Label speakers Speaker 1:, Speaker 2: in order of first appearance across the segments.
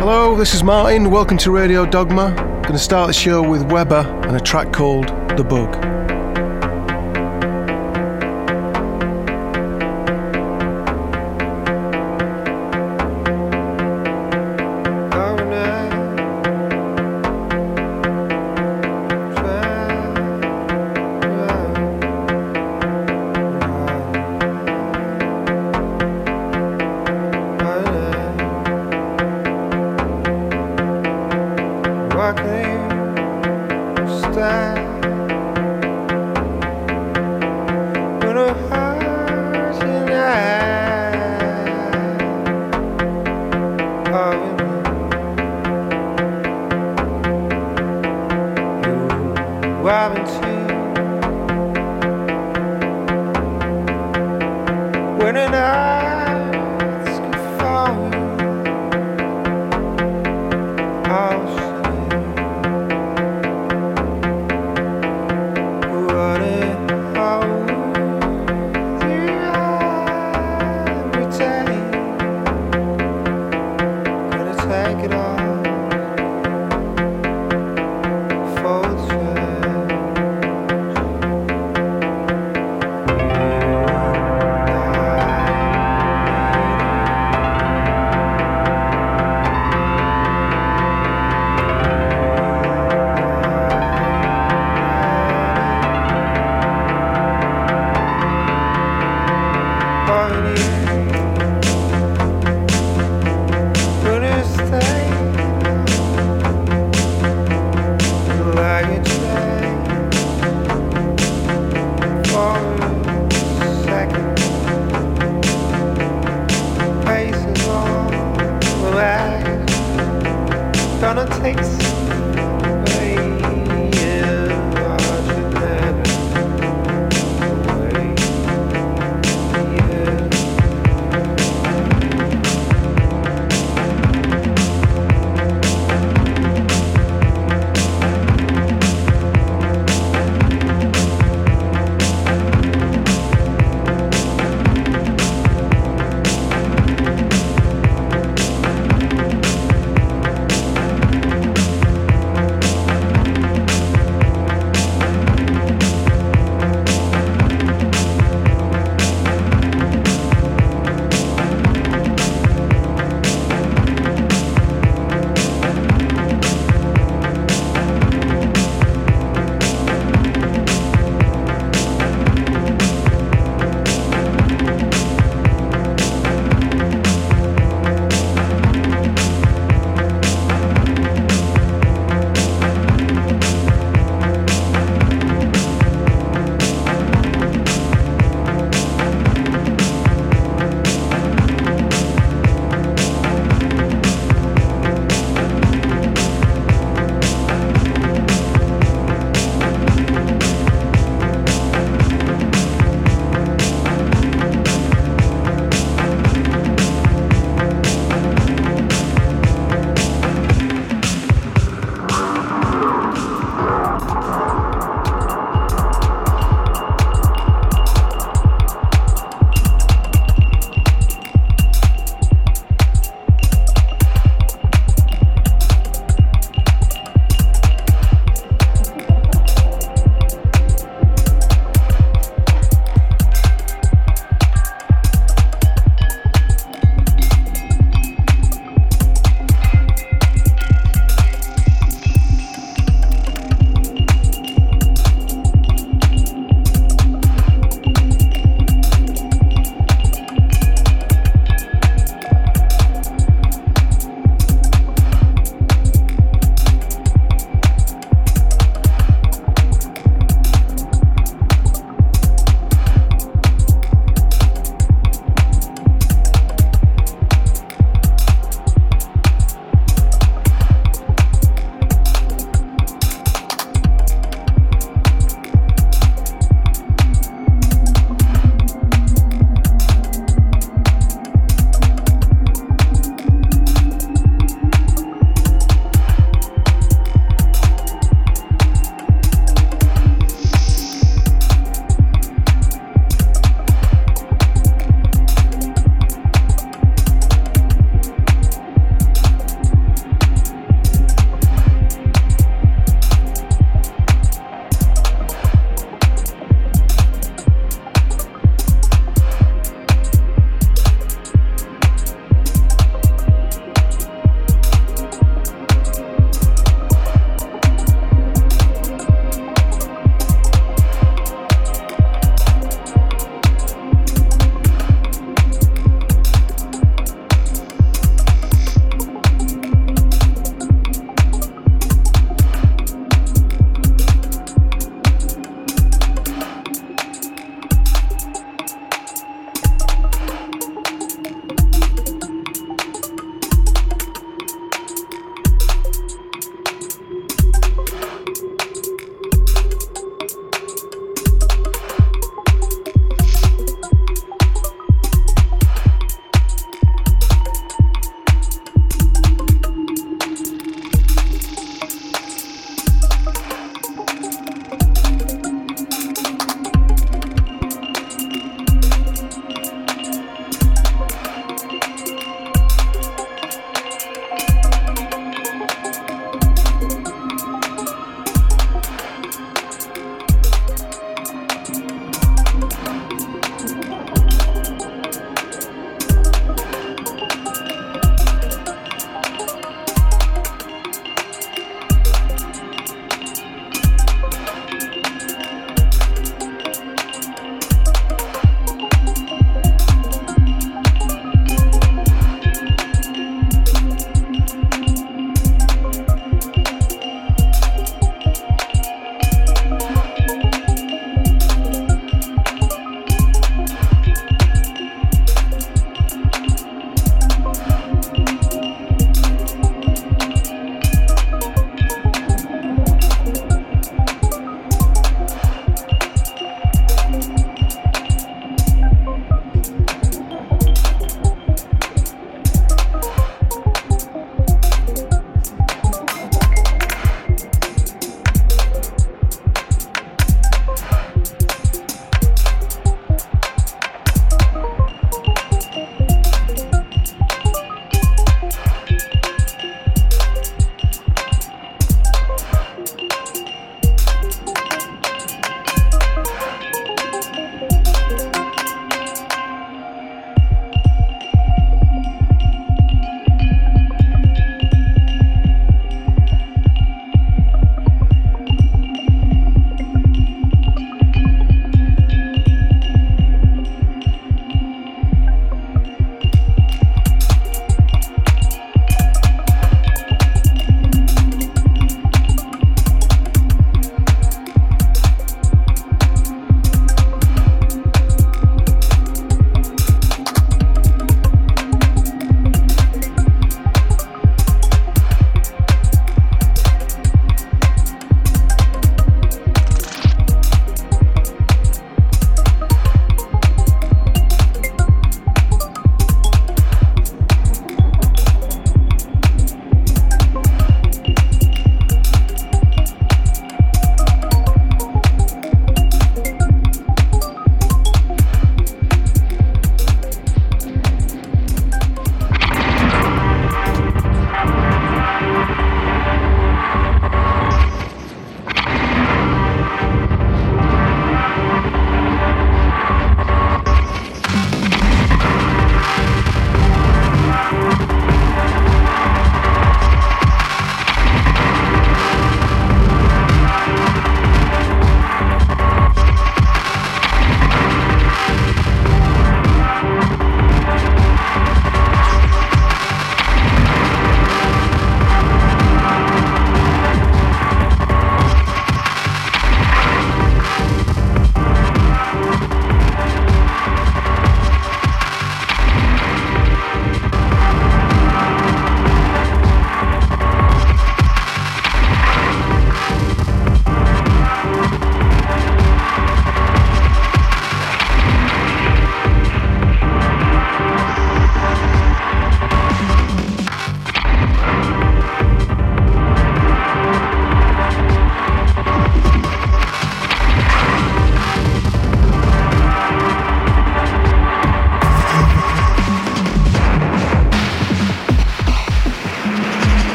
Speaker 1: Hello, this is Martin. Welcome to Radio Dogma. I'm Going to start the show with Weber and a track called The Bug.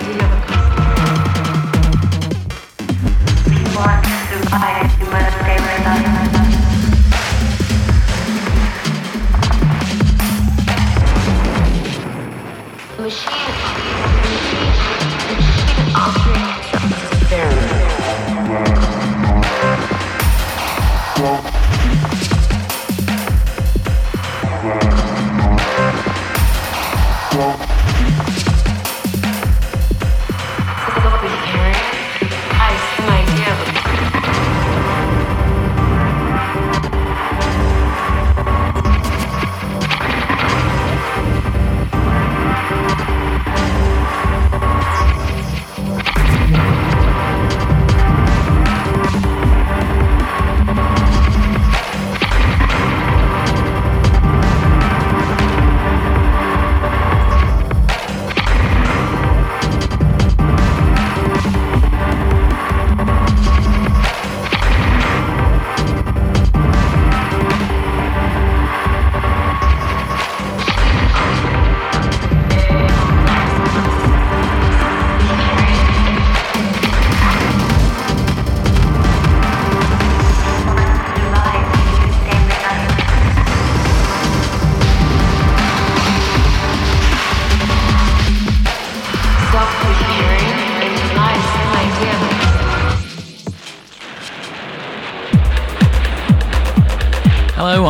Speaker 2: idea of a car?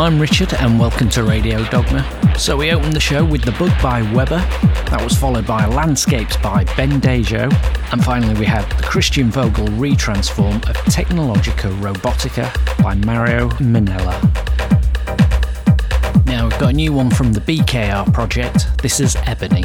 Speaker 2: I'm Richard, and welcome to Radio Dogma. So, we opened the show with The Bug by Weber, that was followed by Landscapes by Ben Dejo, and finally, we had the Christian Vogel retransform of Technologica Robotica by Mario Minella. Now, we've got a new one from the BKR project. This is Ebony.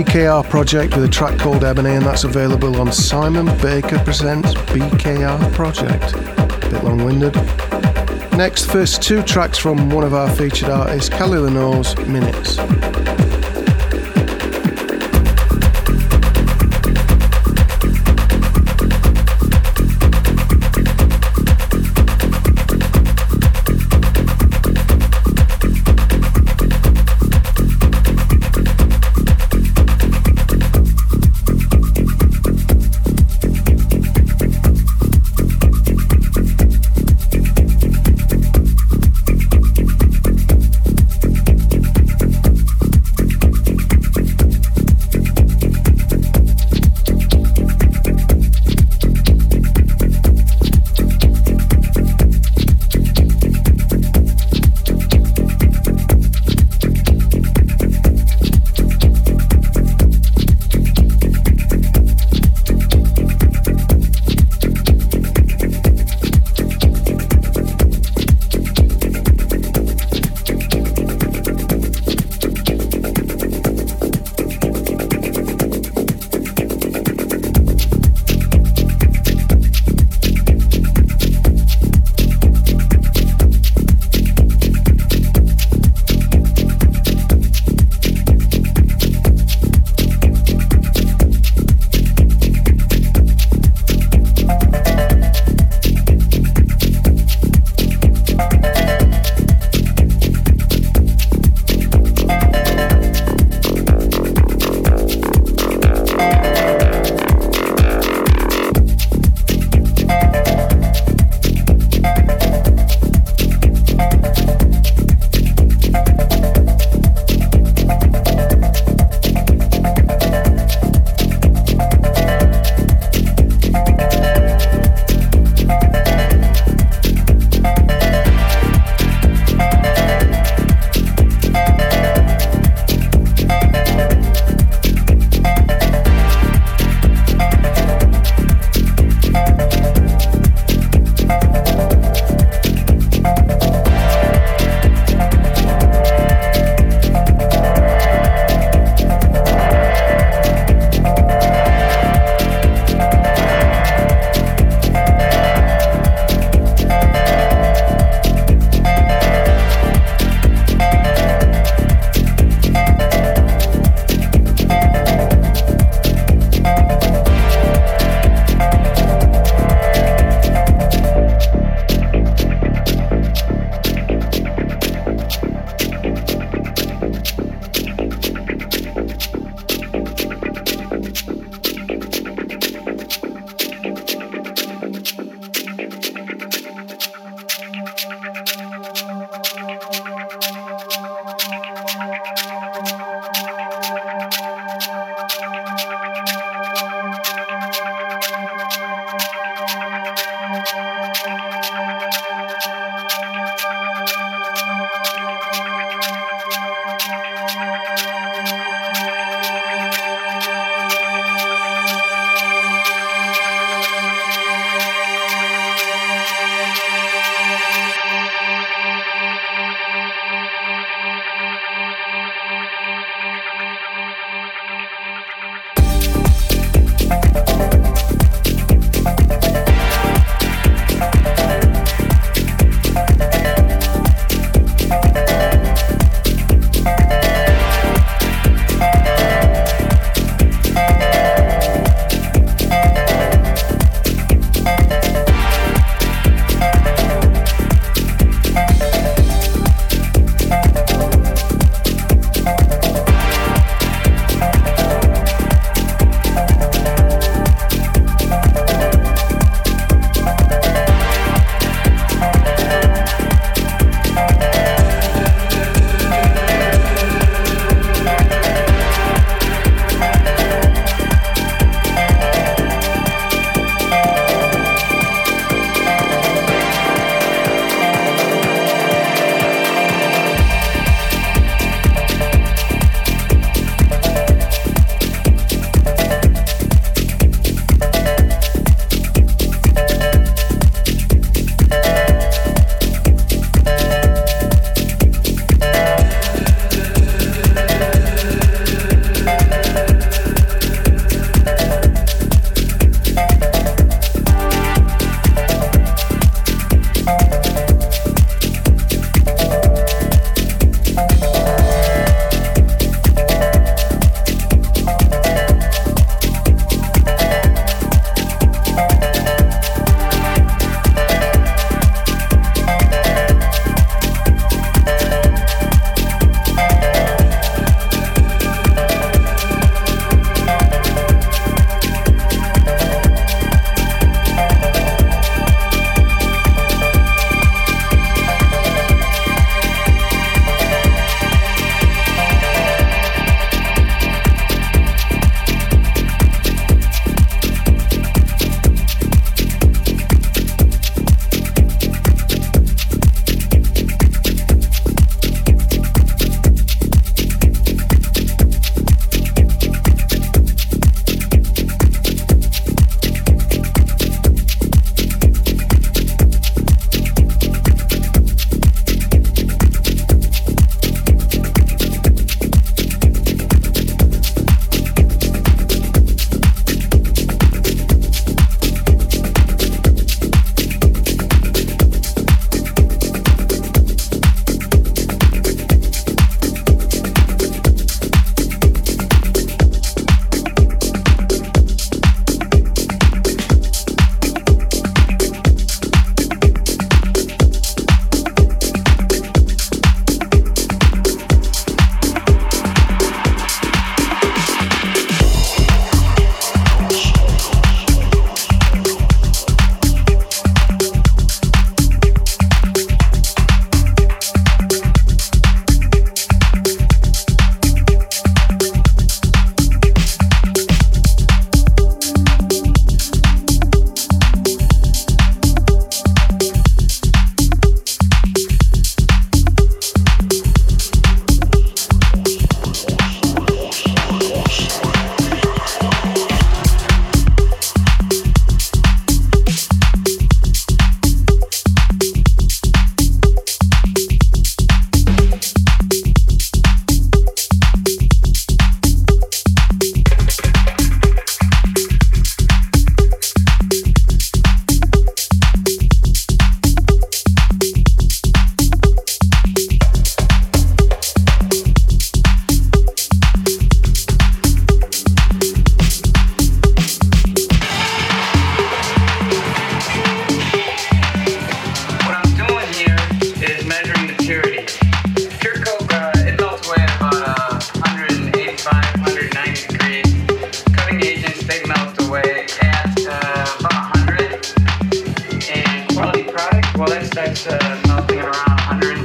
Speaker 3: BKR project with a track called Ebony, and that's available on Simon Baker Presents BKR Project. A bit long winded. Next, first two tracks from one of our featured artists, Kelly Lenore's Minutes.
Speaker 4: Had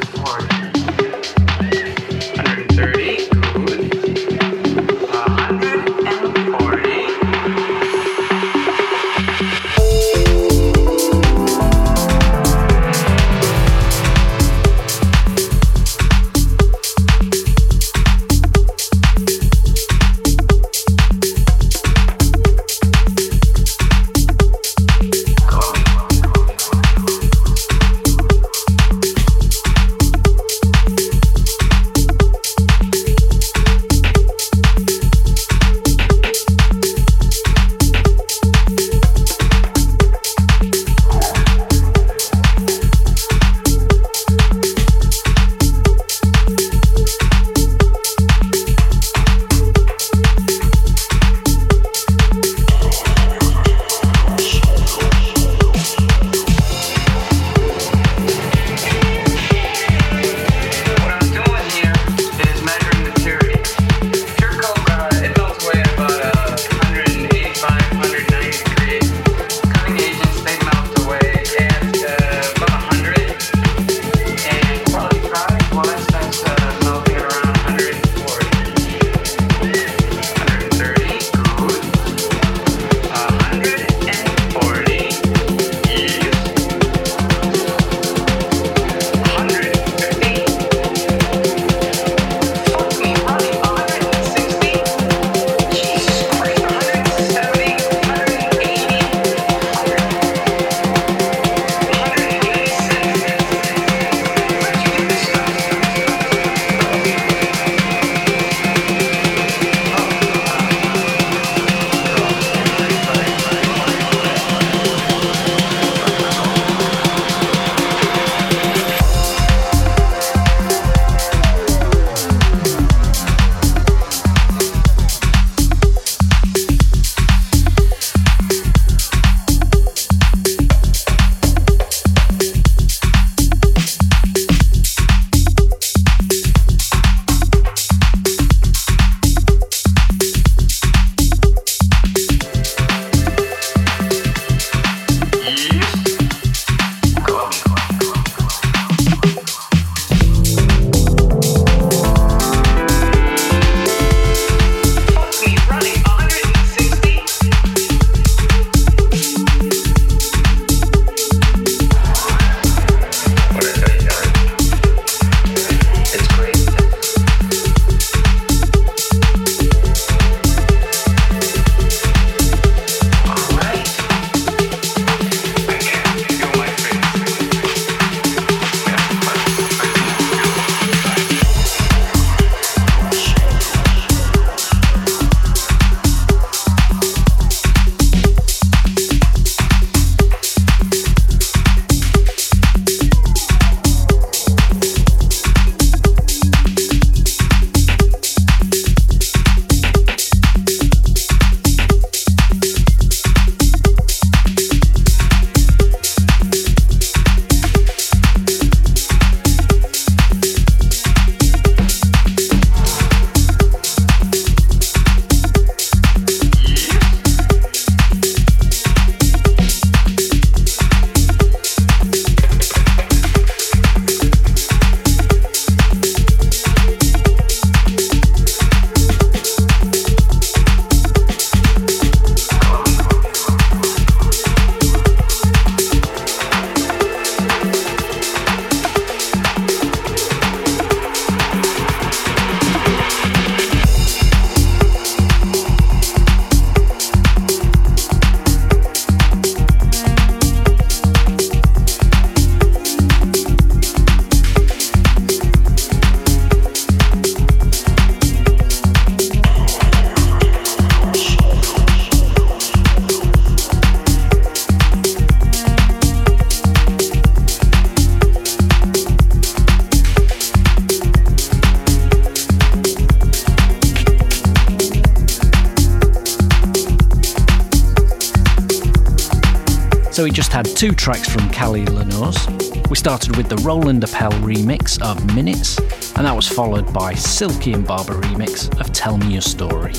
Speaker 4: two tracks from Callie Lenores. We started with the Roland Appel remix of Minutes, and that was followed by Silky and Barber remix of Tell Me Your Story.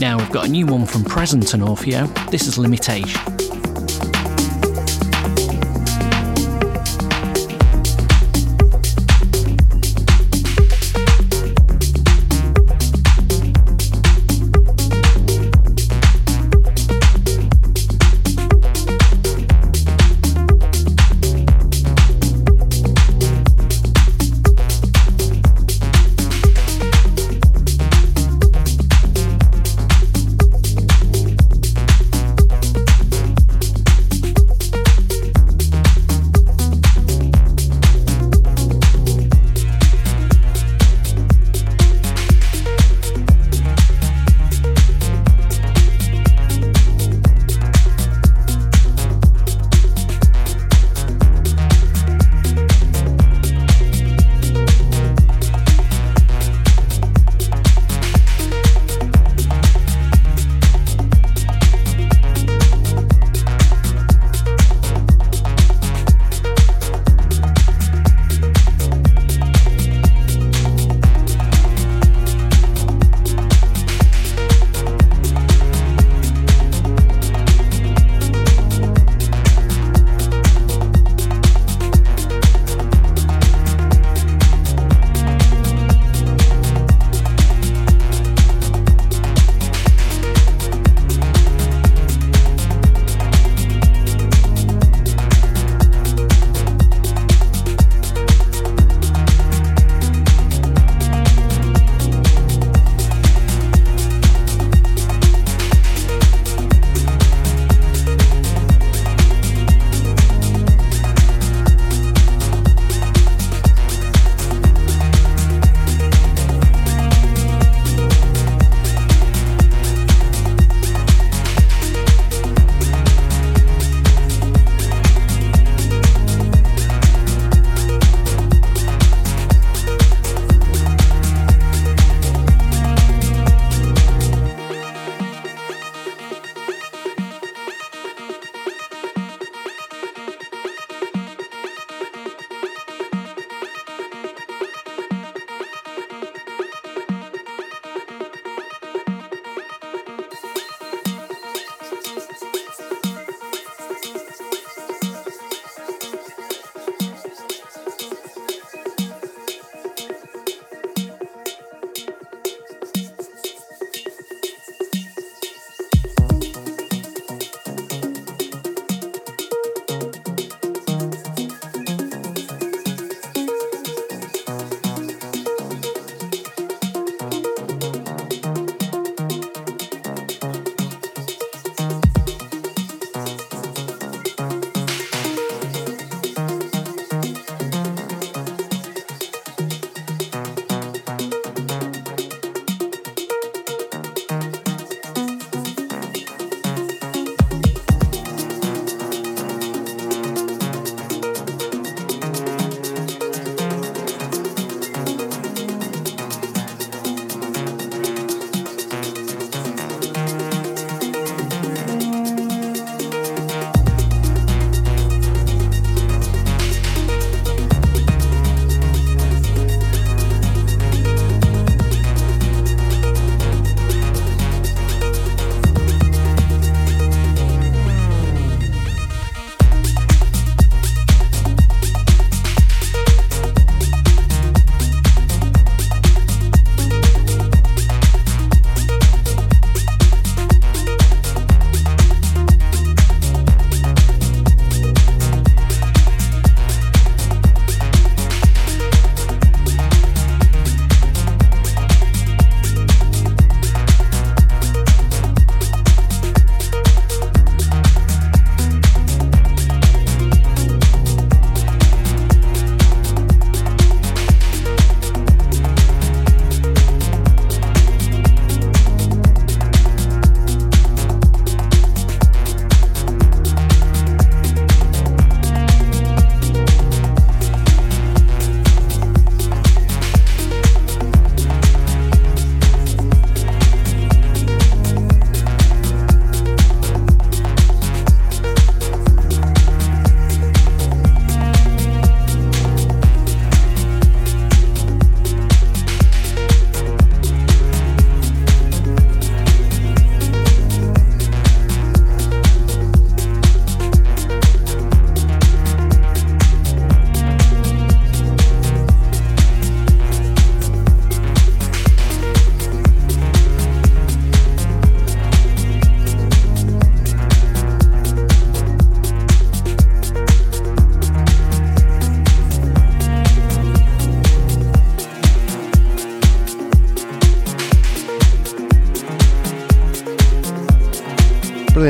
Speaker 4: Now we've got a new one from Present and Orfeo. This is Limitation.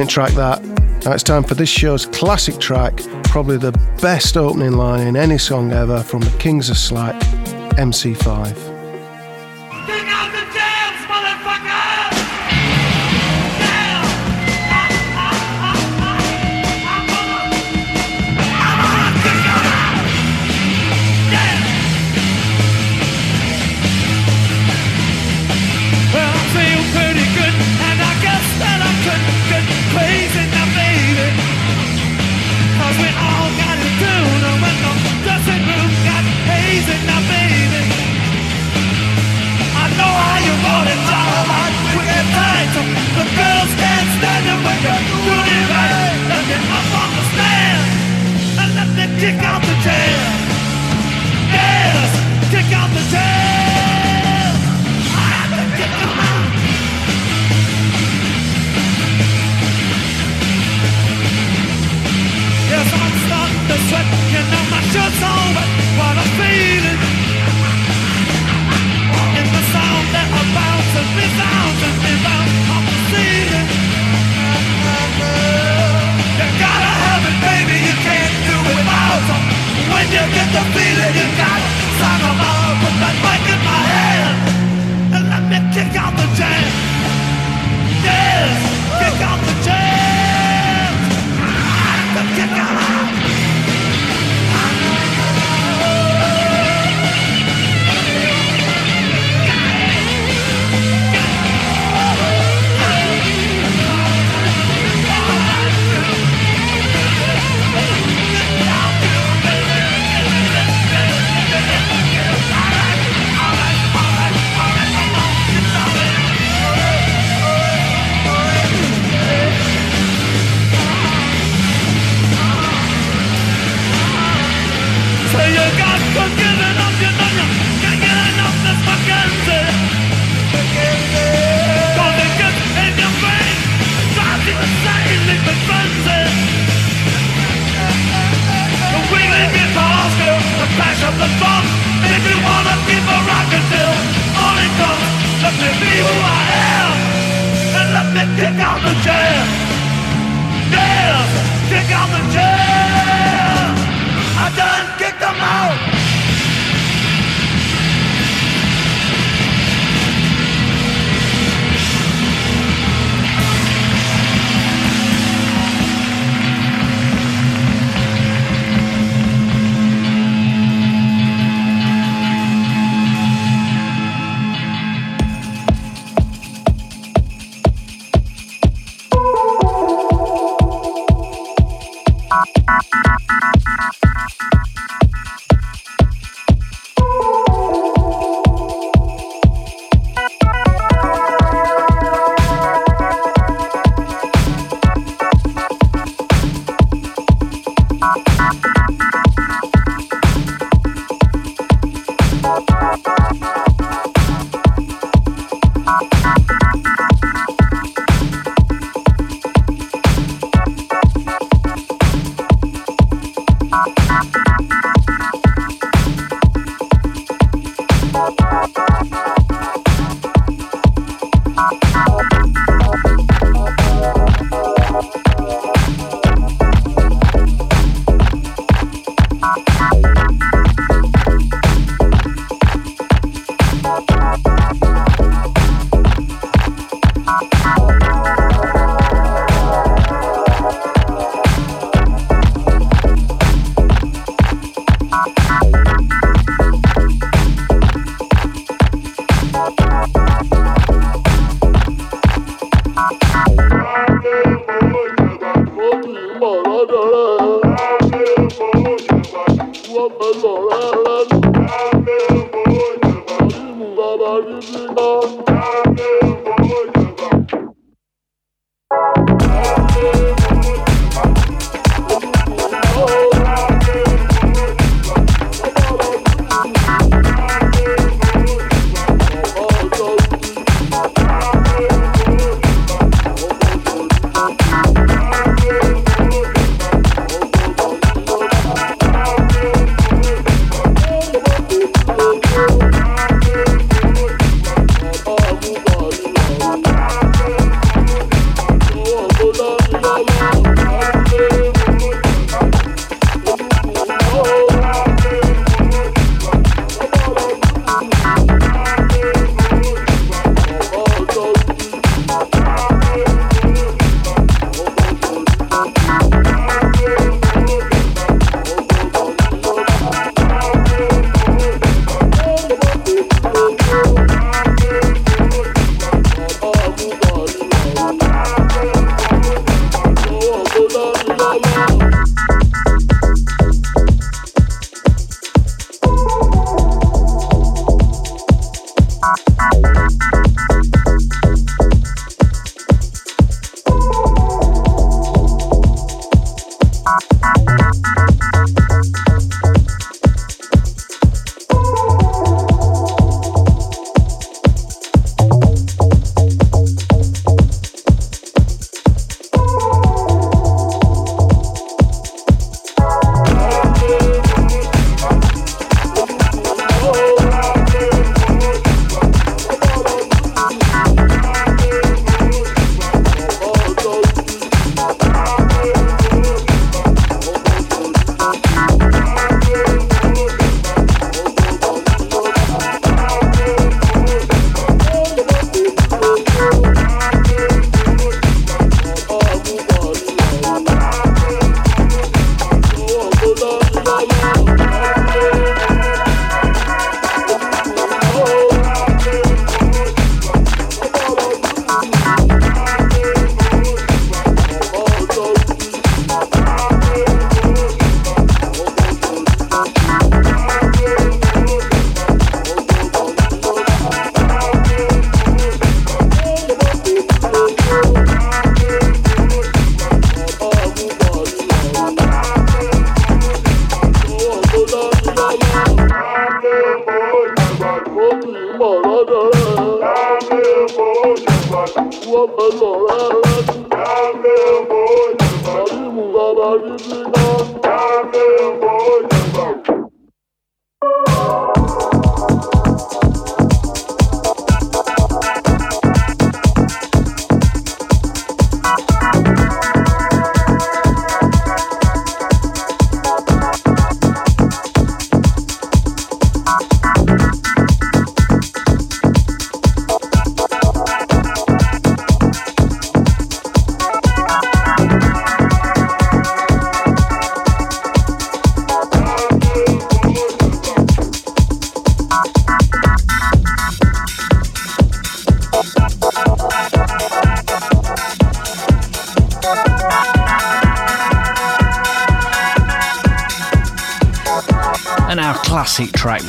Speaker 5: Track that. Now it's time for this show's classic track, probably the best opening line in any song ever from the Kings of Slack, MC5.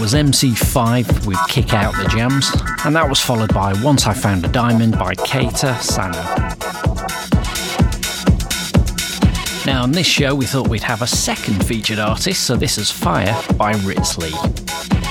Speaker 2: Was MC5 with Kick Out the Jams, and that was followed by Once I Found a Diamond by Kater Sano. Now, on this show, we thought we'd have a second featured artist, so this is Fire by Ritzi Lee.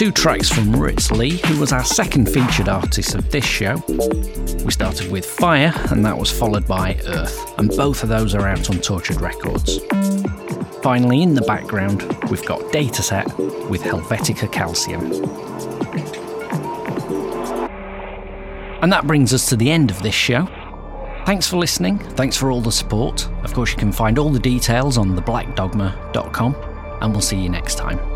Speaker 2: Two tracks from Ritzi Lee, who was our second featured artist of this show. We started with Fire, and that was followed by Earth, and both of those are out on Tortured Records. Finally, in the background, we've got Dataset with Helvetica Calcium. And that brings us to the end of this show. Thanks for listening, thanks for all the support. Of course, you can find all the details on theblackdogma.com, and we'll see you next time.